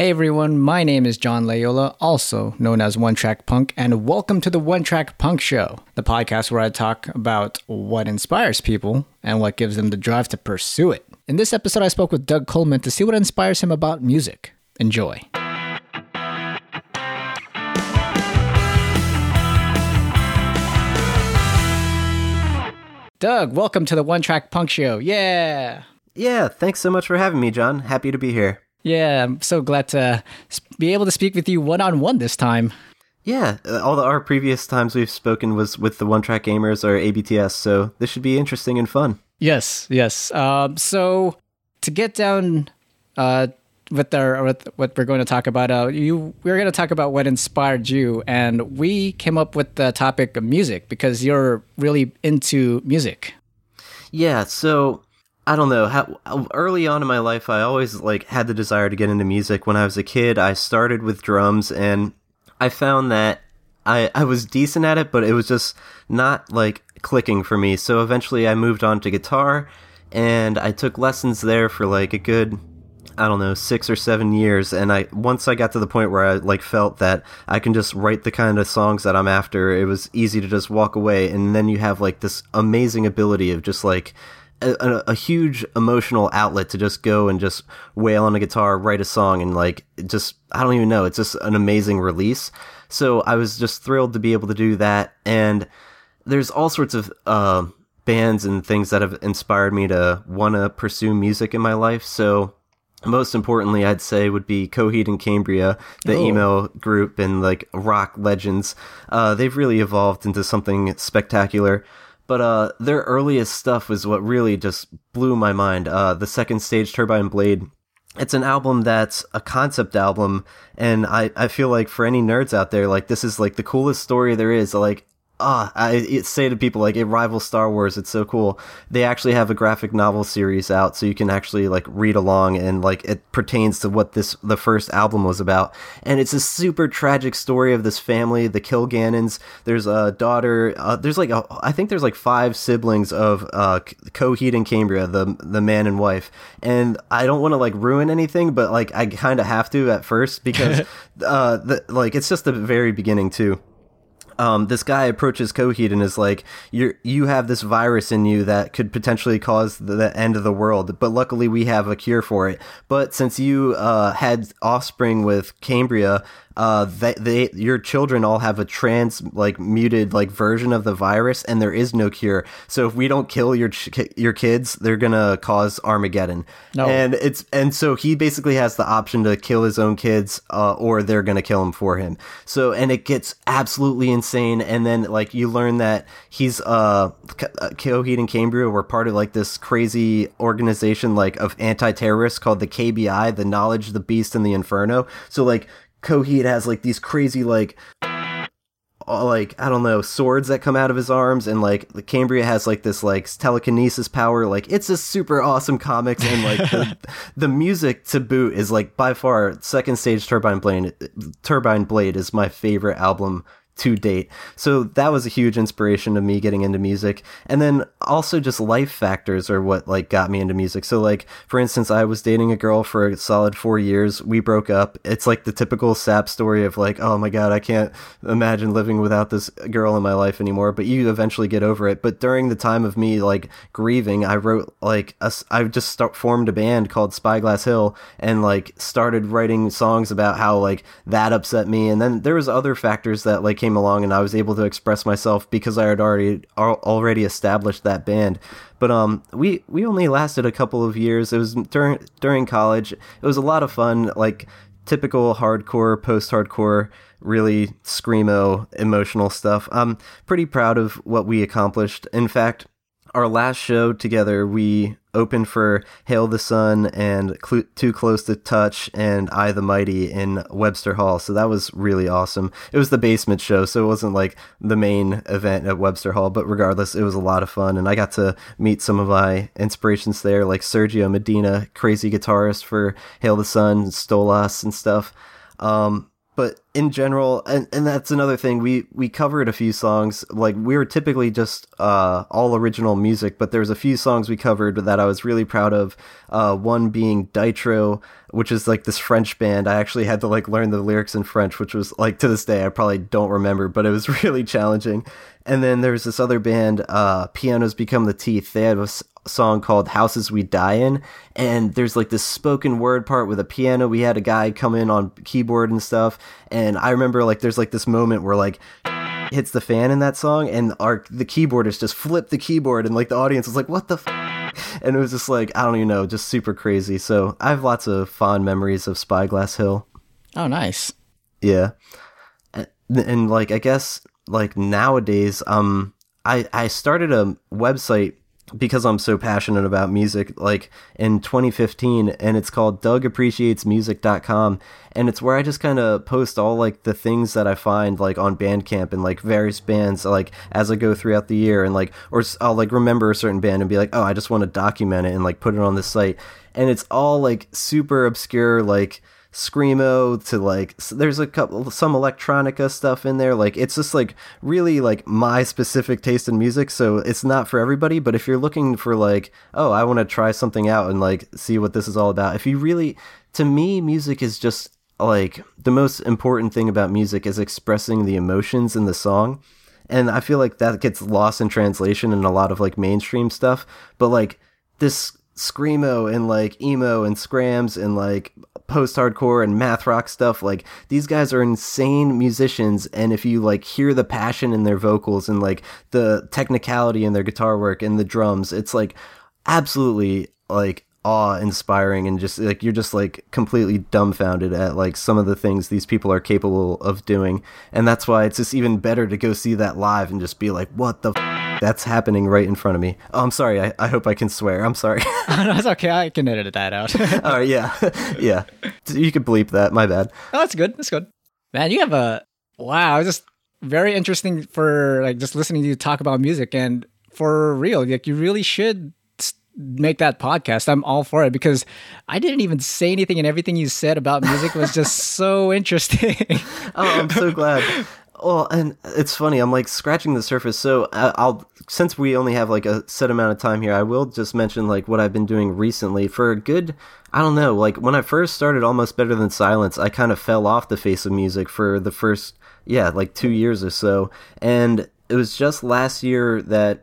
Hey everyone, my name is Jon Layola, also known as One Track Punk, and welcome to the One Track Punk Show, the podcast where I talk about what inspires people and what gives them the drive to pursue it. In this episode, I spoke with Doug Coleman to see what inspires him about music. Enjoy. Doug, welcome to the One Track Punk Show. Yeah. Yeah, thanks so much for having me, Jon. Happy to be here. Yeah, I'm so glad to be able to speak with you one on one this time. Yeah, uh, all the, our previous times we've spoken was with the One Track Gamers or ABTS, so this should be interesting and fun. Yes, yes. Um, so to get down uh, with our with what we're going to talk about, uh, you we're going to talk about what inspired you, and we came up with the topic of music because you're really into music. Yeah, so I don't know how early on in my life I always like had the desire to get into music. When I was a kid, I started with drums and I found that I I was decent at it, but it was just not like clicking for me. So eventually I moved on to guitar and I took lessons there for like a good I don't know, 6 or 7 years and I once I got to the point where I like felt that I can just write the kind of songs that I'm after, it was easy to just walk away and then you have like this amazing ability of just like a, a, huge emotional outlet to just go and just wail on a guitar, write a song, and like just I don't even know. It's just an amazing release. So I was just thrilled to be able to do that. And there's all sorts of uh, bands and things that have inspired me to want to pursue music in my life. So most importantly, I'd say would be Coheed and Cambria, the oh. emo group and like rock legends. Uh, they've really evolved into something spectacular. But uh, their earliest stuff was what really just blew my mind. Uh, the second stage, Turbine Blade. It's an album that's a concept album, and I, I feel like for any nerds out there, like this is like the coolest story there is. Like ah, I say to people like it rivals Star Wars. It's so cool. They actually have a graphic novel series out, so you can actually like read along and like it pertains to what this the first album was about. And it's a super tragic story of this family, the Kilgannons. There's a daughter. Uh, there's like a, I think there's like five siblings of uh, Coheed and Cambria, the the man and wife. And I don't want to like ruin anything, but like I kind of have to at first because uh, the, like it's just the very beginning too um, this guy approaches Coheed and is like, "You you have this virus in you that could potentially cause the, the, end of the world, but luckily we have a cure for it. But since you uh, had offspring with Cambria, uh, they, they your children all have a trans like muted like version of the virus, and there is no cure. So if we don't kill your ch- your kids, they're gonna cause Armageddon. No. And it's and so he basically has the option to kill his own kids, uh, or they're gonna kill him for him. So and it gets absolutely insane. And then like you learn that he's uh, uh Coheed and Cambria were part of like this crazy organization like of anti terrorists called the KBI, the Knowledge, the Beast, and the Inferno. So like Coheed has like these crazy like uh, like I don't know swords that come out of his arms, and like the Cambria has like this like telekinesis power. Like it's a super awesome comics, and like the, the music to boot is like by far second stage Turbine Blade. Turbine Blade is my favorite album to date. So that was a huge inspiration to me getting into music. And then also just life factors are what like got me into music. So like for instance, I was dating a girl for a solid 4 years. We broke up. It's like the typical sap story of like, "Oh my god, I can't imagine living without this girl in my life anymore." But you eventually get over it. But during the time of me like grieving, I wrote like a, I just start, formed a band called Spyglass Hill and like started writing songs about how like that upset me. And then there was other factors that like came came along and I was able to express myself because I had already already established that band. But um, we we only lasted a couple of years. It was during during college. It was a lot of fun, like typical hardcore, post-hardcore, really screamo, emotional stuff. I'm pretty proud of what we accomplished. In fact, our last show together, we opened for Hail the Sun and Cl- Too Close to Touch and I the Mighty in Webster Hall. So that was really awesome. It was the basement show, so it wasn't like the main event at Webster Hall, but regardless, it was a lot of fun. And I got to meet some of my inspirations there, like Sergio Medina, crazy guitarist for Hail the Sun, Stolas, and stuff. Um, but in general, and, and that's another thing. We we covered a few songs. Like we were typically just uh, all original music, but there's a few songs we covered that I was really proud of. Uh, one being Daïtro, which is like this French band. I actually had to like learn the lyrics in French, which was like to this day I probably don't remember, but it was really challenging. And then there's this other band, uh, Pianos Become the Teeth. They had a song called Houses We Die In. And there's like this spoken word part with a piano. We had a guy come in on keyboard and stuff. And I remember like there's like this moment where like hits the fan in that song and our the keyboardist just flipped the keyboard and like the audience was like, what the f-? And it was just like, I don't even know, just super crazy. So I have lots of fond memories of Spyglass Hill. Oh, nice. Yeah. And, and like I guess like nowadays um I I started a website because I'm so passionate about music like in 2015 and it's called dougappreciatesmusic.com and it's where I just kind of post all like the things that I find like on Bandcamp and like various bands like as I go throughout the year and like or I'll like remember a certain band and be like oh I just want to document it and like put it on this site and it's all like super obscure like screamo to like there's a couple some electronica stuff in there. Like it's just like really like my specific taste in music so it's not for everybody but if you're looking for like oh i want to try something out and like see what this is all about if you really to me music is just like the most important thing about music is expressing the emotions in the song and i feel like that gets lost in translation in a lot of like mainstream stuff but like this screamo and like emo and scrams and like post-hardcore and math rock stuff like these guys are insane musicians and if you like hear the passion in their vocals and like the technicality in their guitar work and the drums it's like absolutely like awe inspiring and just like you're just like completely dumbfounded at like some of the things these people are capable of doing. And that's why it's just even better to go see that live and just be like what the f- that's happening right in front of me oh i'm sorry i, I hope i can swear i'm sorry oh, no, it's okay. I can edit that out. all right yeah yeah you could bleep that my bad oh, that's good. That's good. Man, you have a wow. Just very interesting for like just listening to you talk about music and for real. Like you really should make that podcast. I'm all for it because I didn't even say anything and everything you said about music was just so interesting. oh, I'm so glad. Well, and it's funny. I'm like scratching the surface. So I- I'll, since we only have like a set amount of time here, I will just mention like what I've been doing recently for a good. I don't know. Like when I first started, almost better than silence. I kind of fell off the face of music for the first, yeah, like two years or so, and it was just last year that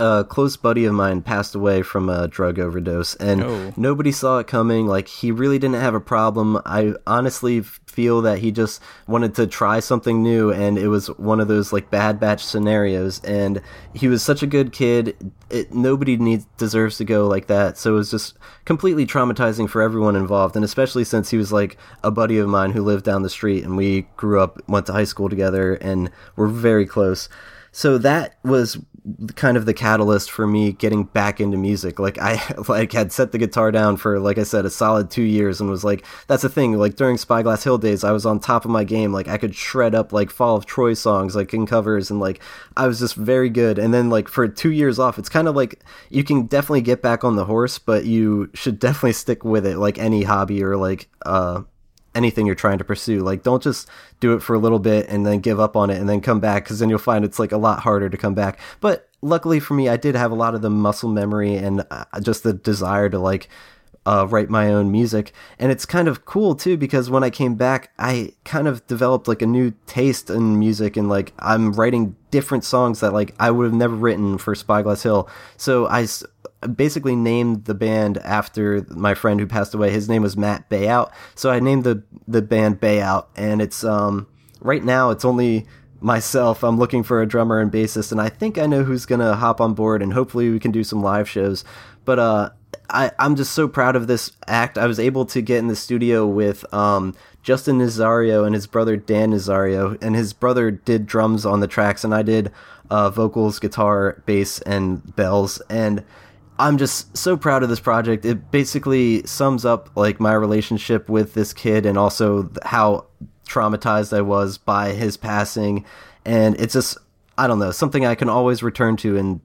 a close buddy of mine passed away from a drug overdose and Oh. nobody saw it coming. Like he really didn't have a problem. I honestly feel that he just wanted to try something new and it was one of those like bad batch scenarios and he was such a good kid. It, nobody needs deserves to go like that. So it was just completely traumatizing for everyone involved and especially since he was like a buddy of mine who lived down the street and we grew up went to high school together and were very close so that was kind of the catalyst for me getting back into music. Like i like had set the guitar down for like i said a solid two years and was like that's the thing like during spyglass hill days i was on top of my game. Like i could shred up like fall of troy songs like in covers and like i was just very good. And then like for two years off it's kind of like you can definitely get back on the horse but you should definitely stick with it like any hobby or like uh anything you're trying to pursue. Like, don't just do it for a little bit and then give up on it and then come back because then you'll find it's like a lot harder to come back. But luckily for me, I did have a lot of the muscle memory and uh, just the desire to like uh, write my own music. And it's kind of cool too because when I came back, I kind of developed like a new taste in music and like I'm writing different songs that like I would have never written for Spyglass Hill. So I basically named the band after my friend who passed away. His name was Matt Bayout. So I named the the band Bayout and it's um right now it's only myself. I'm looking for a drummer and bassist and I think I know who's to hop on board and hopefully we can do some live shows. But uh I, I'm just so proud of this act. I was able to get in the studio with um, Justin Nazario and his brother Dan Nazario, and his brother did drums on the tracks, and I did uh, vocals, guitar, bass, and bells. And I'm just so proud of this project. It basically sums up like my relationship with this kid, and also how traumatized I was by his passing. And it's just I don't know something I can always return to and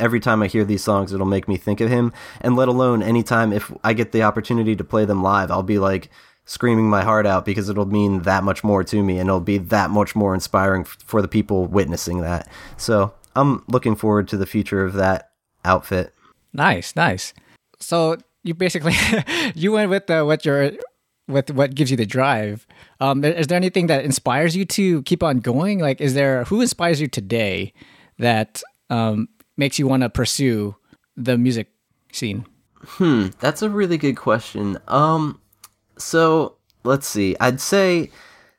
every time I hear these songs, it'll make me think of him. And let alone anytime if I get the opportunity to play them live, I'll be like screaming my heart out because it'll mean that much more to me and it'll be that much more inspiring for the people witnessing that. So I'm looking forward to the future of that outfit. Nice, nice. So you basically you went with uh, what your with what gives you the drive. Um, is there anything that inspires you to keep on going? Like, is there who inspires you today that um, makes you want to pursue the music scene? Hmm, that's a really good question. Um, so let's see. I'd say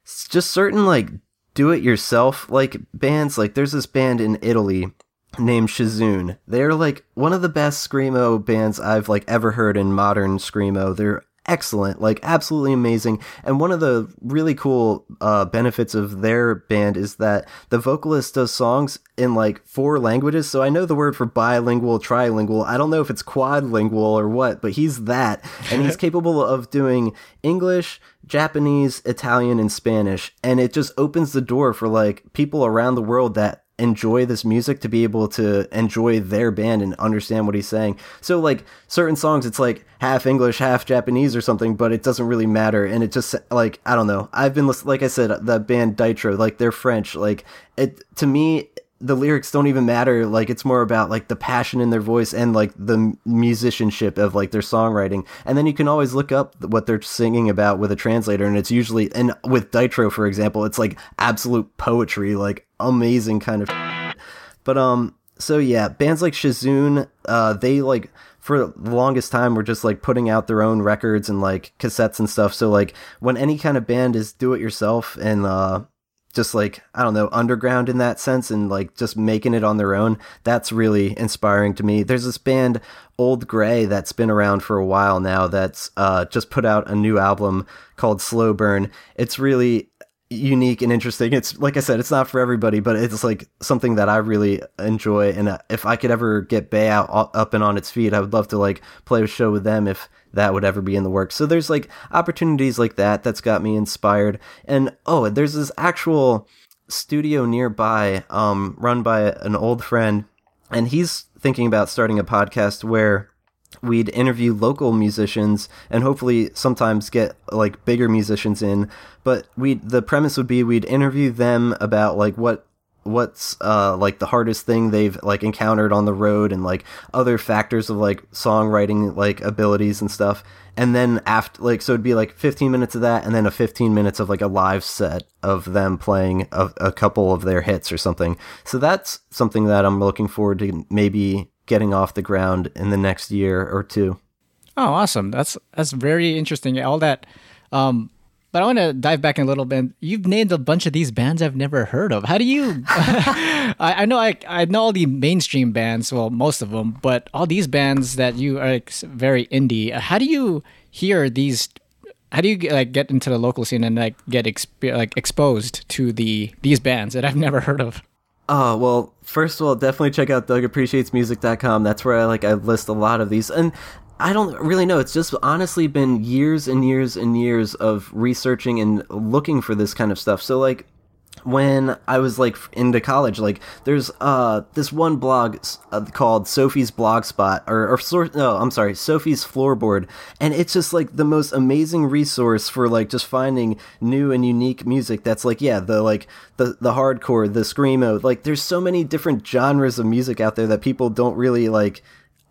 just certain like do it yourself like bands. Like there's this band in Italy named Shizune. They're like one of the best screamo bands I've like ever heard in modern screamo. They're excellent, like absolutely amazing. And one of the really cool uh, benefits of their band is that the vocalist does songs in like four languages. So I know the word for bilingual, trilingual. I don't know if it's quadlingual or what, but he's that, and he's capable of doing English. Japanese, Italian, and Spanish. And it just opens the door for like people around the world that enjoy this music to be able to enjoy their band and understand what he's saying. So like certain songs it's like half English, half Japanese or something, but it doesn't really matter. And it just like I don't know. I've been like I said uh, the band Daïtro, like they're French, like it to me the lyrics don't even matter. Like it's more about like the passion in their voice and like the musicianship of like their songwriting. And then you can always look up what they're singing about with a translator and it's usually and with Daïtro for example it's like absolute poetry. Like amazing kind of but um so yeah bands like Shizune uh they like for the longest time were just like putting out their own records and like cassettes and stuff so like when any kind of band is do it yourself and uh just like I don't know underground in that sense and like just making it on their own. That's really inspiring to me. There's this band Old Gray that's been around for a while now that's uh, just put out a new album called Slow Burn. It's really unique and interesting. It's like I said, it's not for everybody, but it's like something that I really enjoy. And uh, if I could ever get Bay out up and on its feet, I would love to like play a show with them if that would ever be in the works. So there's like opportunities like that that's got me inspired. And oh, there's this actual studio nearby, um, run by an old friend, and he's thinking about starting a podcast where we'd interview local musicians and hopefully sometimes get like bigger musicians in. But we the premise would be we'd interview them about like what what's uh like the hardest thing they've like encountered on the road and like other factors of like songwriting like abilities and stuff. And then after like so it'd be like 15 minutes of that and then a 15 minutes of like a live set of them playing a, a couple of their hits or something. So that's something that i'm looking forward to maybe getting off the ground in the next year or two oh awesome that's that's very interesting all that um but I want to dive back in a little bit. You've named a bunch of these bands I've never heard of. How do you? I, I, know I, I know all the mainstream bands, well, most of them, but all these bands that you are like, very indie. How do you hear these? How do you like get into the local scene and like get exp- like exposed to the these bands that I've never heard of? Oh, well, first of all, definitely check out DougAppreciatesMusic.com. That's where I like I list a lot of these. And I don't really know. It's just honestly been years and years and years of researching and looking for this kind of stuff. So like when I was like into college, like there's uh this one blog uh, called Sophie's Blogspot or or no, I'm sorry, Sophie's Floorboard, and it's just like the most amazing resource for like just finding new and unique music. That's like yeah, the like the the hardcore, the screamo. Like there's so many different genres of music out there that people don't really like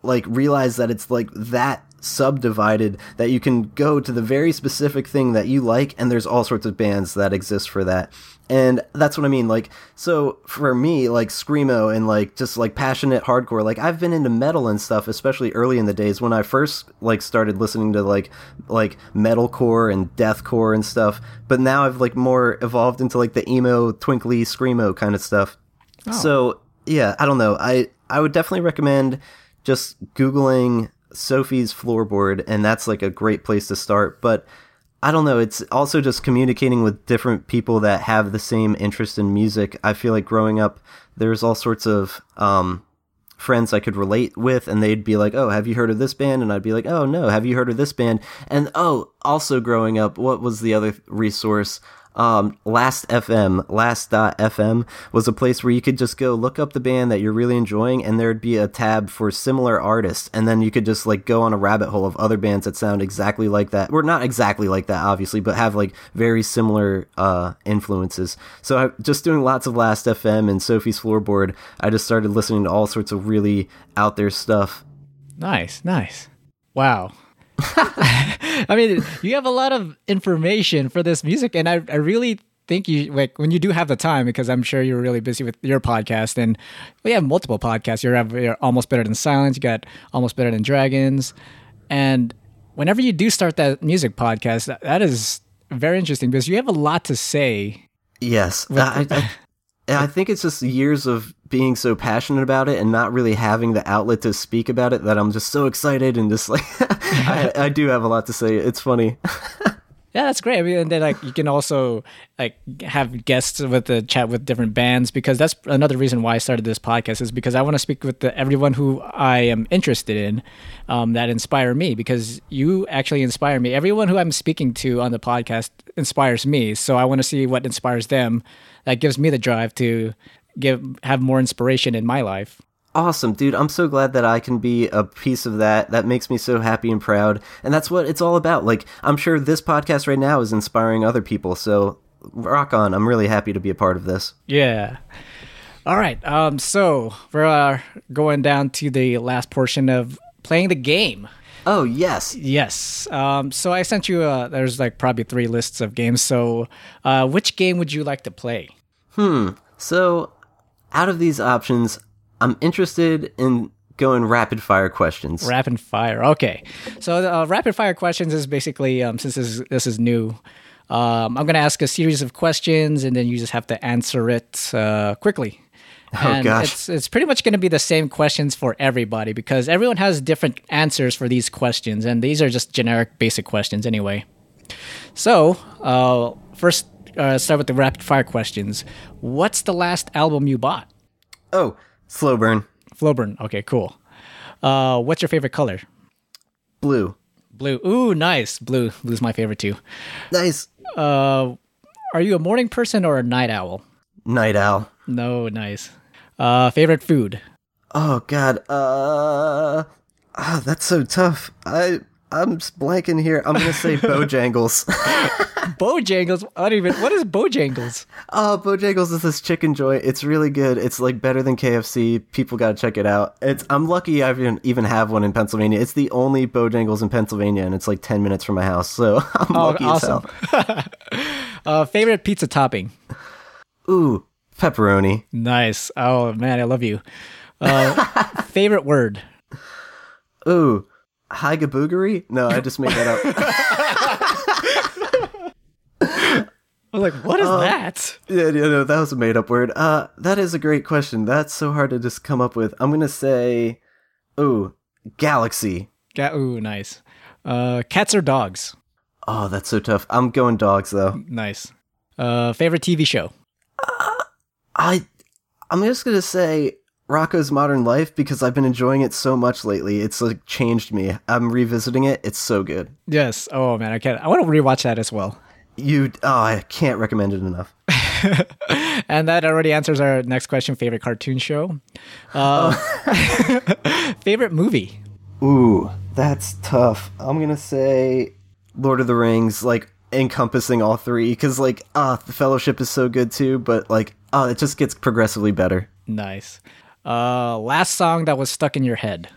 like realize that it's like that subdivided that you can go to the very specific thing that you like and there's all sorts of bands that exist for that and that's what i mean like so for me like screamo and like just like passionate hardcore like i've been into metal and stuff especially early in the days when i first like started listening to like like metalcore and deathcore and stuff but now i've like more evolved into like the emo twinkly screamo kind of stuff oh. so yeah i don't know i i would definitely recommend just Googling Sophie's floorboard, and that's like a great place to start. But I don't know, it's also just communicating with different people that have the same interest in music. I feel like growing up, there's all sorts of um, friends I could relate with, and they'd be like, Oh, have you heard of this band? And I'd be like, Oh, no, have you heard of this band? And oh, also growing up, what was the other resource? Um, Last FM, Last.fm was a place where you could just go look up the band that you're really enjoying, and there'd be a tab for similar artists, and then you could just like go on a rabbit hole of other bands that sound exactly like that. Or not exactly like that, obviously, but have like very similar uh, influences. So I, just doing lots of Last FM and Sophie's Floorboard, I just started listening to all sorts of really out there stuff. Nice, nice. Wow. I mean, you have a lot of information for this music, and I, I really think you like when you do have the time because I'm sure you're really busy with your podcast, and we have multiple podcasts. You're, you're almost better than silence. You got almost better than dragons, and whenever you do start that music podcast, that, that is very interesting because you have a lot to say. Yes, I, I, I think it's just years of being so passionate about it and not really having the outlet to speak about it that I'm just so excited and just like I, I do have a lot to say. It's funny. Yeah, that's great. I mean, and then like you can also like have guests with the chat with different bands because that's another reason why I started this podcast is because I want to speak with the, everyone who I am interested in um, that inspire me because you actually inspire me. Everyone who I'm speaking to on the podcast inspires me, so I want to see what inspires them. That gives me the drive to give have more inspiration in my life. Awesome, dude. I'm so glad that I can be a piece of that. That makes me so happy and proud. And that's what it's all about. Like, I'm sure this podcast right now is inspiring other people. So, rock on. I'm really happy to be a part of this. Yeah. All right. Um, so, we're uh, going down to the last portion of playing the game. Oh, yes. Yes. Um, so, I sent you, uh, there's like probably three lists of games. So, uh, which game would you like to play? Hmm. So, out of these options, I'm interested in going rapid fire questions. Rapid fire. Okay. So uh, rapid fire questions is basically um, since this is, this is new, um, I'm going to ask a series of questions and then you just have to answer it uh, quickly. Oh gosh. It's, it's pretty much going to be the same questions for everybody because everyone has different answers for these questions, and these are just generic, basic questions anyway. So, uh, first, uh, start with the rapid fire questions. What's the last album you bought? Oh, slow burn. Flowburn. Okay, cool. Uh, what's your favorite color? Blue. Blue. Ooh, nice. Blue. Blue's my favorite too. Nice. Uh, are you a morning person or a night owl? Night owl. No, nice. Uh, favorite food? Oh god. Uh ah, that's so tough. I I'm blanking here. I'm gonna say Bojangles. Bojangles. I don't even. What is Bojangles? oh, Bojangles is this chicken joint. It's really good. It's like better than KFC. People gotta check it out. It's I'm lucky I even even have one in Pennsylvania. It's the only Bojangles in Pennsylvania, and it's like ten minutes from my house. So I'm Oh, lucky awesome. as hell. Uh, favorite pizza topping? Ooh, pepperoni. Nice. Oh man, I love you. Uh, favorite word? Ooh, Hygaboogery? No, I just made that up. I was like, what is that? Yeah, yeah, no, that was a made up word. Uh, that is a great question. That's so hard to just come up with. I'm gonna say, ooh, galaxy. Ga- Ooh, nice. Uh, cats or dogs? Oh, that's so tough. I'm going dogs though. Nice. Uh, favorite TV show? I, I'm just gonna say Rocko's Modern Life because I've been enjoying it so much lately. It's like changed me. I'm revisiting it. It's so good. Yes. Oh man, I can't. I want to rewatch that as well. You, oh, I can't recommend it enough. And that already answers our next question. Favorite cartoon show? Uh, favorite movie? Ooh, that's tough. I'm gonna say Lord of the Rings, like encompassing all three, because like ah, the Fellowship is so good too, but like ah, it just gets progressively better. Nice. Uh, last song that was stuck in your head.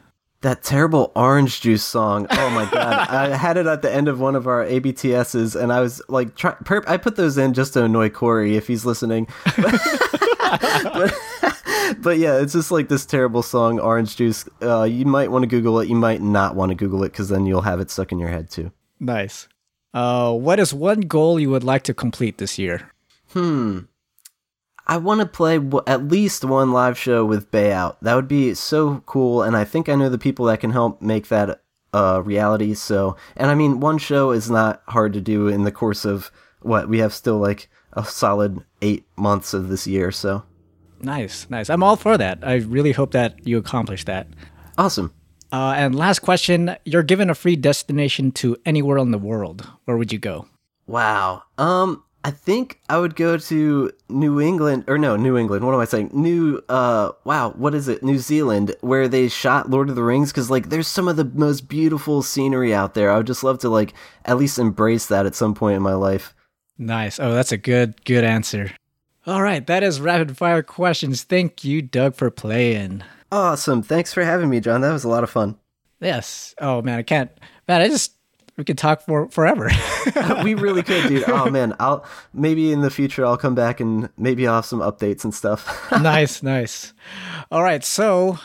That terrible orange juice song. Oh my god, I had it at the end of one of our ABTSs, and I was like, try, perp, I put those in just to annoy Corey if he's listening. but, but yeah, it's just like this terrible song, Orange Juice. Uh, you might want to Google it. You might not want to Google it because then you'll have it stuck in your head too. Nice. Uh, what is one goal you would like to complete this year? I want to play w- at least one live show with Bay Out. That would be so cool, and I think I know the people that can help make that a reality. So, and I mean, one show is not hard to do in the course of what we have still like a solid eight months of this year. So, Nice, nice. I'm all for that. I really hope that you accomplish that. awesome. Uh, and last question: You're given a free destination to anywhere in the world. Where would you go? Wow. Um, I think I would go to New England or no, New England. What am I saying? New uh wow, what is it? New Zealand where they shot Lord of the Rings cuz like there's some of the most beautiful scenery out there. I would just love to like at least embrace that at some point in my life. Nice. Oh, that's a good good answer. All right, that is rapid fire questions. Thank you, Doug, for playing. Awesome. Thanks for having me, Jon. That was a lot of fun. Yes. Oh man, I can't. Man, I just we could talk for forever. we really could, dude. Oh man, I'll maybe in the future I'll come back and maybe I'll have some updates and stuff. nice, nice. All right, so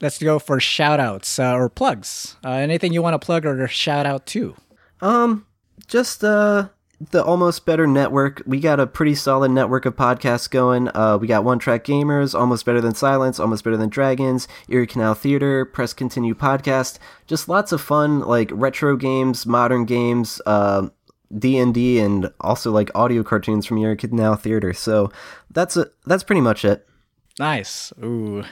let's go for shout outs uh, or plugs. Uh, anything you want to plug or shout out to? Um, just uh the Almost Better Network. We got a pretty solid network of podcasts going. Uh, we got One Track Gamers, Almost Better Than Silence, Almost Better Than Dragons, Erie Canal Theater, Press Continue Podcast. Just lots of fun, like retro games, modern games, uh, D&D, and also like audio cartoons from Erie Canal Theater. So that's a, that's pretty much it. Nice. Ooh.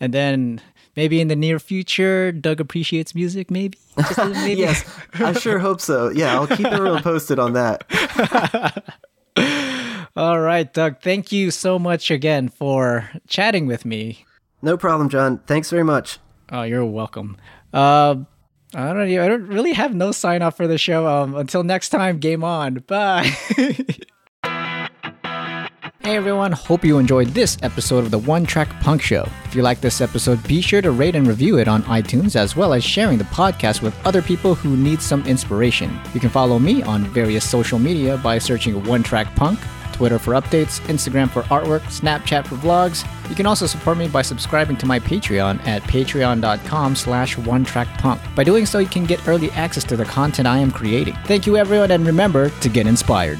And then maybe in the near future, Doug appreciates music. Maybe. maybe. yes, I sure hope so. Yeah, I'll keep everyone posted on that. All right, Doug. Thank you so much again for chatting with me. No problem, Jon. Thanks very much. Oh, you're welcome. Uh, I don't. I don't really have no sign off for the show. Um, until next time, game on. Bye. Hey everyone, hope you enjoyed this episode of the One Track Punk Show. If you like this episode, be sure to rate and review it on iTunes as well as sharing the podcast with other people who need some inspiration. You can follow me on various social media by searching One Track Punk, Twitter for updates, Instagram for artwork, Snapchat for vlogs. You can also support me by subscribing to my Patreon at patreon.com slash one track punk. By doing so, you can get early access to the content I am creating. Thank you everyone and remember to get inspired.